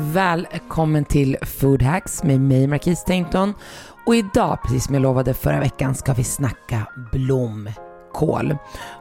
Välkommen till Food Hacks med mig Marquise Tainton. Och idag, precis som jag lovade förra veckan, ska vi snacka blomkål.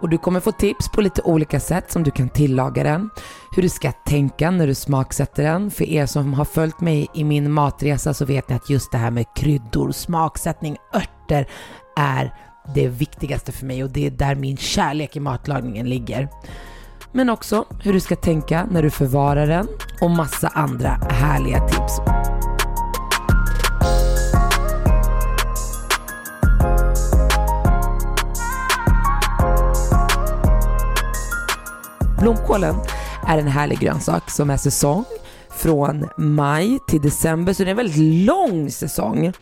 Och du kommer få tips på lite olika sätt som du kan tillaga den, hur du ska tänka när du smaksätter den. För er som har följt mig i min matresa så vet ni att just det här med kryddor, smaksättning, örter är det viktigaste för mig och det är där min kärlek i matlagningen ligger men också hur du ska tänka när du förvarar den och massa andra härliga tips. Blomkålen är en härlig grönsak som är säsong från maj till december, så det är en väldigt lång säsong.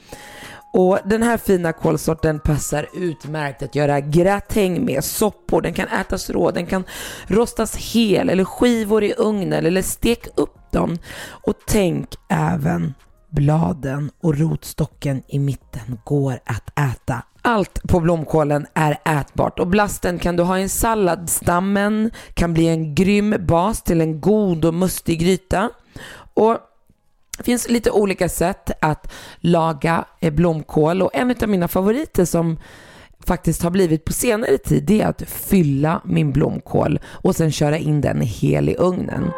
Och den här fina kålsorten passar utmärkt att göra gratäng med, soppor, den kan ätas rå, den kan rostas hel eller skivor i ugnen eller stek upp dem. Och tänk även bladen och rotstocken i mitten går att äta. Allt på blomkålen är ätbart och blasten kan du ha i en sallad. Stammen kan bli en grym bas till en god och mustig gryta. Och det finns lite olika sätt att laga eh, blomkål och en av mina favoriter som faktiskt har blivit på senare tid det är att fylla min blomkål och sen köra in den hel i ugnen.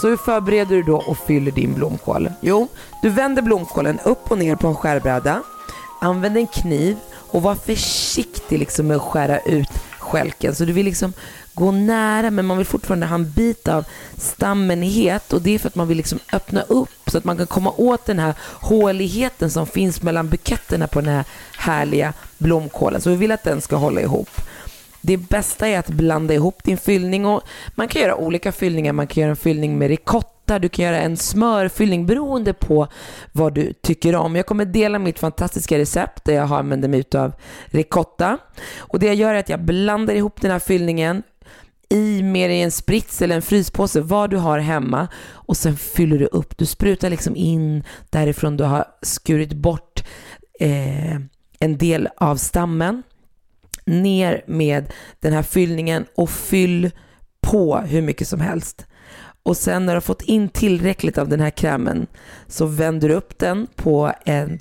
Så hur förbereder du då och fyller din blomkål? Jo, du vänder blomkålen upp och ner på en skärbräda. Använd en kniv och var försiktig liksom med att skära ut skälken. Så du vill liksom gå nära men man vill fortfarande ha en bit av stammen het och det är för att man vill liksom öppna upp så att man kan komma åt den här håligheten som finns mellan buketterna på den här härliga blomkålen. Så vi vill att den ska hålla ihop. Det bästa är att blanda ihop din fyllning och man kan göra olika fyllningar. Man kan göra en fyllning med ricotta, du kan göra en smörfyllning beroende på vad du tycker om. Jag kommer dela mitt fantastiska recept där jag använder mig av ricotta. Och det jag gör är att jag blandar ihop den här fyllningen, i med dig en sprits eller en fryspåse, vad du har hemma och sen fyller du upp. Du sprutar liksom in därifrån du har skurit bort eh, en del av stammen ner med den här fyllningen och fyll på hur mycket som helst. Och sen när du har fått in tillräckligt av den här krämen så vänder du upp den på en,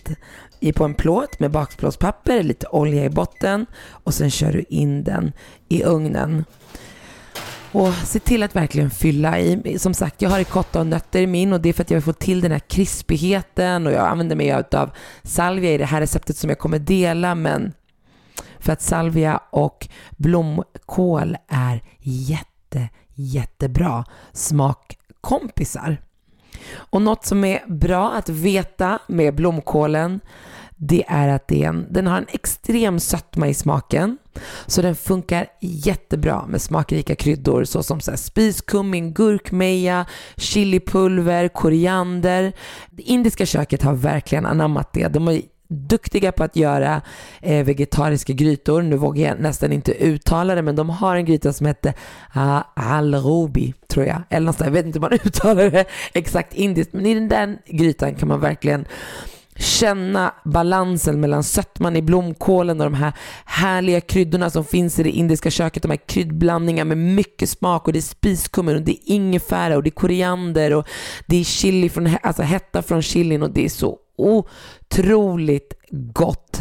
på en plåt med bakplåtspapper, lite olja i botten och sen kör du in den i ugnen. Och se till att verkligen fylla i. Som sagt, jag har ricotta och nötter i min och det är för att jag vill få till den här krispigheten och jag använder mig av salvia i det här receptet som jag kommer dela men för att salvia och blomkål är jätte, jättebra smakkompisar. Och något som är bra att veta med blomkålen det är att den, den har en extrem sötma i smaken. Så den funkar jättebra med smakrika kryddor såsom så här spiskummin, gurkmeja, chilipulver, koriander. Det indiska köket har verkligen anammat det. De är duktiga på att göra eh, vegetariska grytor. Nu vågar jag nästan inte uttala det, men de har en gryta som heter ah, alrobi, tror jag. Eller någonstans, jag vet inte hur man uttalar det exakt indiskt, men i den där grytan kan man verkligen känna balansen mellan sötman i blomkålen och de här härliga kryddorna som finns i det indiska köket. De här kryddblandningarna med mycket smak och det är spiskummin och det är ingefära och det är koriander och det är chili från, alltså hetta från chilin och det är så otroligt gott.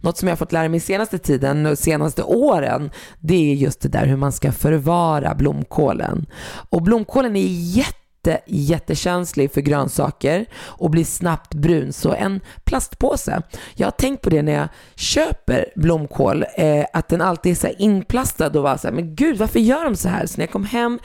Något som jag har fått lära mig senaste tiden de senaste åren, det är just det där hur man ska förvara blomkålen. Och blomkålen är jätte jätte, jättekänslig för grönsaker och blir snabbt brun. Så en plastpåse. Jag har tänkt på det när jag köper blomkål, eh, att den alltid är så inplastad och var så här, men gud varför gör de så här? Så när jag kom hem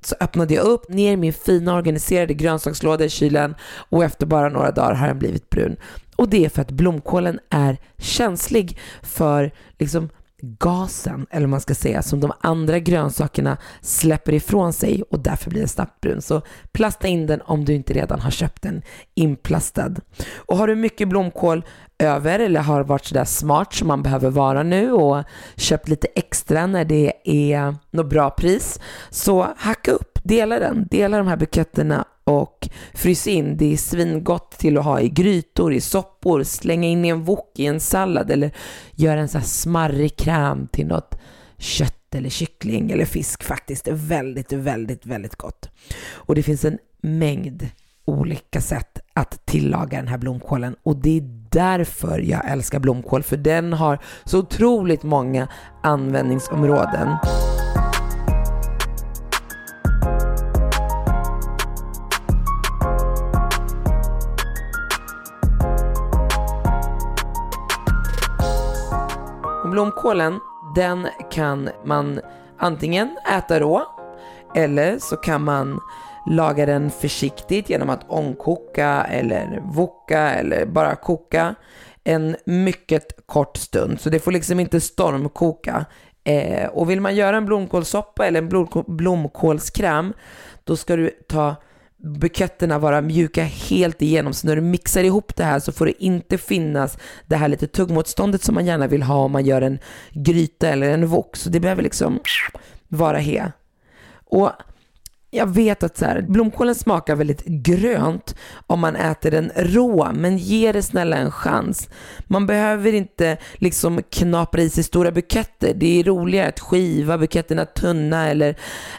så öppnade jag upp ner min fina organiserade grönsakslåda i kylen och efter bara några dagar har den blivit brun. Och det är för att blomkålen är känslig för liksom gasen, eller man ska säga, som de andra grönsakerna släpper ifrån sig och därför blir den snabbt brun. Så plasta in den om du inte redan har köpt den inplastad. Och har du mycket blomkål över eller har varit sådär smart som man behöver vara nu och köpt lite extra när det är något bra pris, så hacka upp, dela den, dela de här buketterna och frys in. Det är svingott till att ha i grytor, i soppor, slänga in i en wok i en sallad eller göra en så här smarrig kräm till något kött eller kyckling eller fisk faktiskt. Det är väldigt, väldigt, väldigt gott. Och det finns en mängd olika sätt att tillaga den här blomkålen och det är därför jag älskar blomkål för den har så otroligt många användningsområden. Blomkålen, den kan man antingen äta rå eller så kan man laga den försiktigt genom att ångkoka eller voka eller bara koka en mycket kort stund. Så det får liksom inte stormkoka. Eh, och vill man göra en blomkålssoppa eller en blomkålskräm, då ska du ta buketterna vara mjuka helt igenom. Så när du mixar ihop det här så får det inte finnas det här lite tuggmotståndet som man gärna vill ha om man gör en gryta eller en wok. Så det behöver liksom vara he. Och jag vet att så här, blomkålen smakar väldigt grönt om man äter den rå, men ge det snälla en chans. Man behöver inte liksom knapra i sig stora buketter. Det är roligare att skiva buketterna tunna eller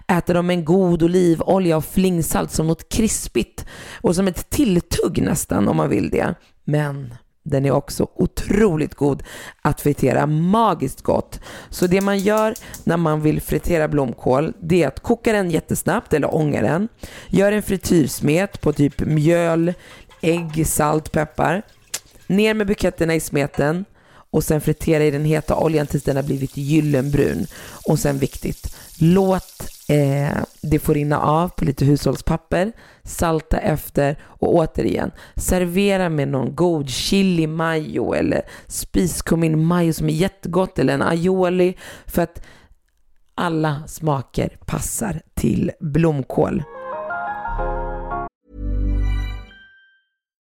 äta dem med en god olivolja och flingsalt som något krispigt och som ett tilltugg nästan om man vill det. Men den är också otroligt god att fritera, magiskt gott. Så det man gör när man vill fritera blomkål, det är att koka den jättesnabbt eller ånga den. Gör en frityrsmet på typ mjöl, ägg, salt, peppar. Ner med buketterna i smeten och sen fritera i den heta oljan tills den har blivit gyllenbrun. Och sen viktigt, låt eh, det få rinna av på lite hushållspapper, salta efter och återigen servera med någon god chili mayo eller spiskummin mayo som är jättegott eller en aioli för att alla smaker passar till blomkål.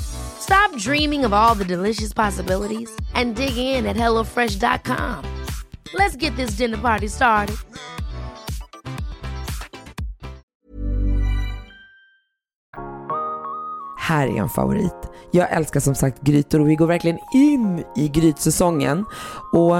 Stop dreaming of all the delicious possibilities and dig in at HelloFresh.com. Let's get this dinner party started. Här är en favorit. Jag älskar som sagt grytor och vi går verkligen in i grytsäsongen. Och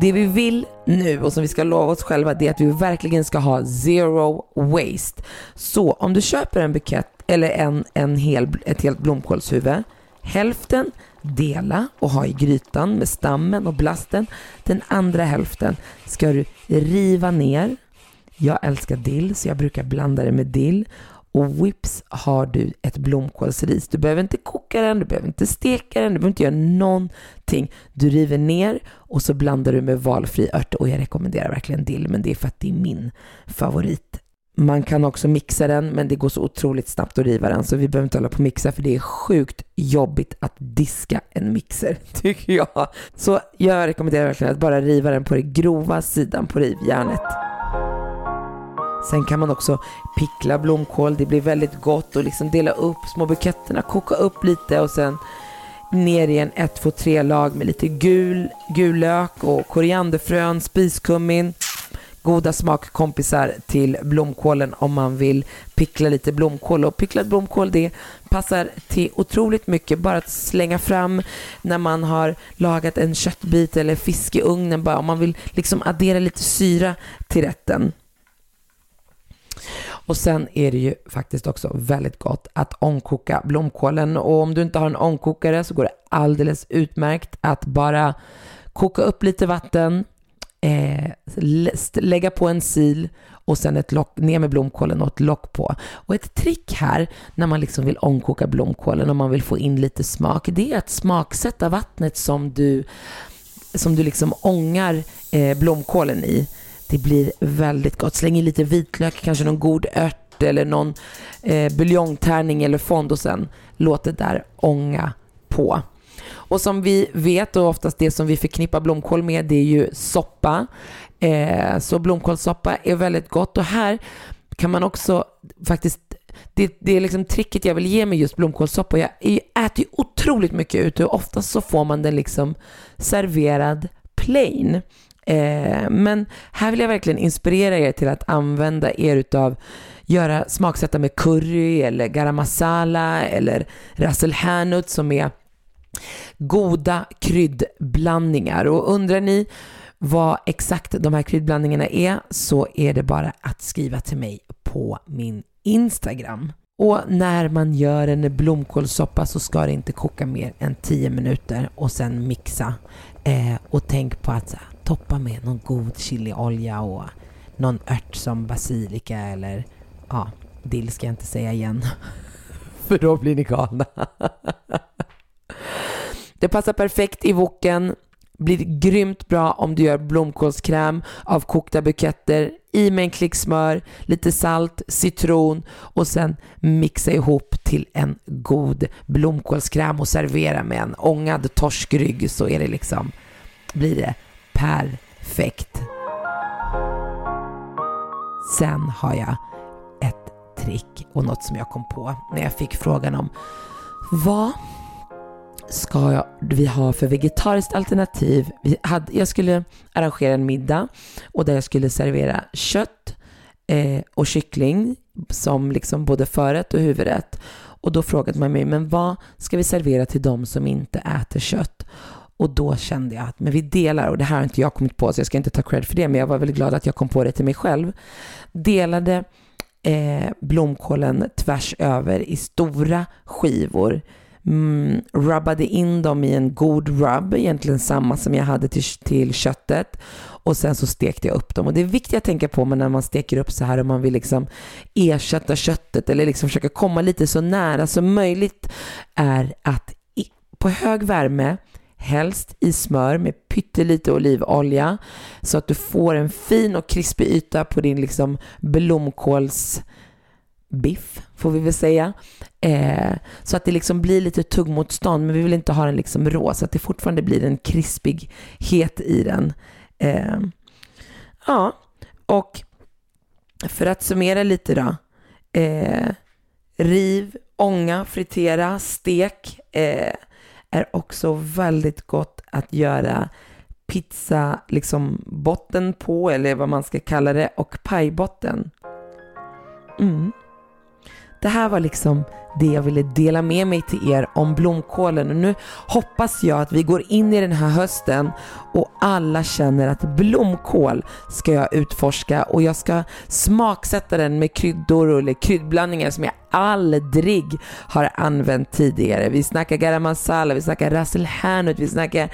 det vi vill nu och som vi ska lova oss själva det är att vi verkligen ska ha zero waste. Så om du köper en bukett eller en, en hel, ett helt blomkålshuvud, hälften dela och ha i grytan med stammen och blasten. Den andra hälften ska du riva ner. Jag älskar dill så jag brukar blanda det med dill och vips har du ett blomkålsris. Du behöver inte koka den, du behöver inte steka den, du behöver inte göra någonting. Du river ner och så blandar du med valfri ört och jag rekommenderar verkligen dill, men det är för att det är min favorit. Man kan också mixa den, men det går så otroligt snabbt att riva den så vi behöver inte hålla på och mixa för det är sjukt jobbigt att diska en mixer, tycker jag. Så jag rekommenderar verkligen att bara riva den på den grova sidan på rivjärnet. Sen kan man också pickla blomkål, det blir väldigt gott och liksom dela upp små buketterna, koka upp lite och sen ner i en 1, 2, 3 lag med lite gul, gul lök och korianderfrön, spiskummin, goda smakkompisar till blomkålen om man vill pickla lite blomkål. Och picklad blomkål det passar till otroligt mycket. Bara att slänga fram när man har lagat en köttbit eller fisk i ugnen. Bara om man vill liksom addera lite syra till rätten. Och sen är det ju faktiskt också väldigt gott att ångkoka blomkålen. Och om du inte har en ångkokare så går det alldeles utmärkt att bara koka upp lite vatten, eh, lägga på en sil och sen ett lock, ner med blomkålen och ett lock på. Och ett trick här när man liksom vill ångkoka blomkålen och man vill få in lite smak, det är att smaksätta vattnet som du, som du liksom ångar eh, blomkålen i. Det blir väldigt gott. Släng i lite vitlök, kanske någon god ört eller någon eh, buljongtärning eller fond och sen låt det där ånga på. Och som vi vet och oftast det som vi förknippar blomkål med det är ju soppa. Eh, så blomkålssoppa är väldigt gott och här kan man också faktiskt det, det är liksom tricket jag vill ge med just blomkålssoppa. Jag äter ju otroligt mycket ute och oftast så får man den liksom serverad plain. Eh, men här vill jag verkligen inspirera er till att använda er utav göra smaksätta med curry eller garam masala eller ras el som är goda kryddblandningar. Och undrar ni vad exakt de här kryddblandningarna är så är det bara att skriva till mig på min Instagram. Och när man gör en blomkålssoppa så ska det inte koka mer än 10 minuter och sen mixa. Eh, och tänk på att toppa med någon god chiliolja och någon ört som basilika eller ja, dill ska jag inte säga igen. För då blir ni galna. Det passar perfekt i woken. Blir grymt bra om du gör blomkålskräm av kokta buketter. I med en klick smör, lite salt, citron och sen mixa ihop till en god blomkålskräm och servera med en ångad torskrygg så är det liksom, blir det perfekt. Sen har jag ett trick och något som jag kom på när jag fick frågan om vad ska vi ha för vegetariskt alternativ? Vi hade, jag skulle arrangera en middag och där jag skulle servera kött eh, och kyckling som liksom både förrätt och huvudrätt. Och då frågade man mig, men vad ska vi servera till de som inte äter kött? Och då kände jag att men vi delar, och det här har inte jag kommit på så jag ska inte ta cred för det, men jag var väldigt glad att jag kom på det till mig själv. Delade eh, blomkålen tvärs över i stora skivor mm, rubbade in dem i en god rub, egentligen samma som jag hade till, till köttet. Och sen så stekte jag upp dem. Och det är viktigt att tänka på när man steker upp så här om man vill liksom ersätta köttet eller liksom försöka komma lite så nära som möjligt är att i, på hög värme helst i smör med pyttelite olivolja så att du får en fin och krispig yta på din liksom blomkåls biff, får vi väl säga. Eh, så att det liksom blir lite tuggmotstånd, men vi vill inte ha den liksom rå, så att det fortfarande blir en krispighet i den. Eh, ja, och för att summera lite då. Eh, riv, ånga, fritera, stek eh, är också väldigt gott att göra pizza, liksom botten på, eller vad man ska kalla det, och pajbotten. Mm. Det här var liksom det jag ville dela med mig till er om blomkålen och nu hoppas jag att vi går in i den här hösten och alla känner att blomkål ska jag utforska och jag ska smaksätta den med kryddor eller kryddblandningar som jag aldrig har använt tidigare. Vi snackar garam masala, vi snackar ras el hanut, vi snackar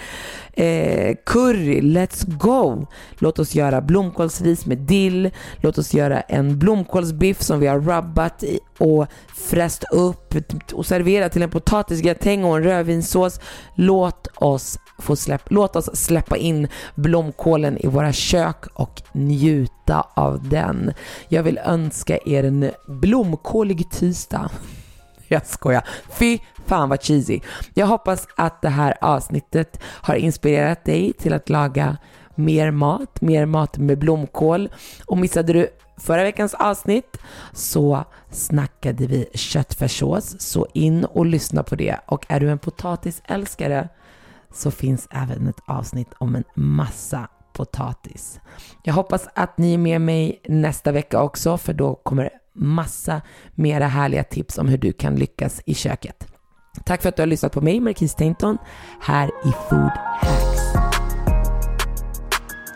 eh, curry. Let's go! Låt oss göra blomkålsris med dill. Låt oss göra en blomkålsbiff som vi har rubbat och fräst upp och serverat till en potatisgratäng och en rödvinssås. Låt oss få släpp, låt oss släppa in blomkålen i våra kök och njuta av den. Jag vill önska er en blomkålig tisdag. Jag skojar. Fy fan vad cheesy. Jag hoppas att det här avsnittet har inspirerat dig till att laga mer mat, mer mat med blomkål. Och missade du förra veckans avsnitt så snackade vi köttfärssås, så in och lyssna på det. Och är du en potatisälskare så finns även ett avsnitt om en massa potatis. Jag hoppas att ni är med mig nästa vecka också för då kommer massa mera härliga tips om hur du kan lyckas i köket. Tack för att du har lyssnat på mig, Marquise Tainton, här i Food Hacks.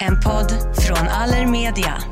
En podd från Allermedia.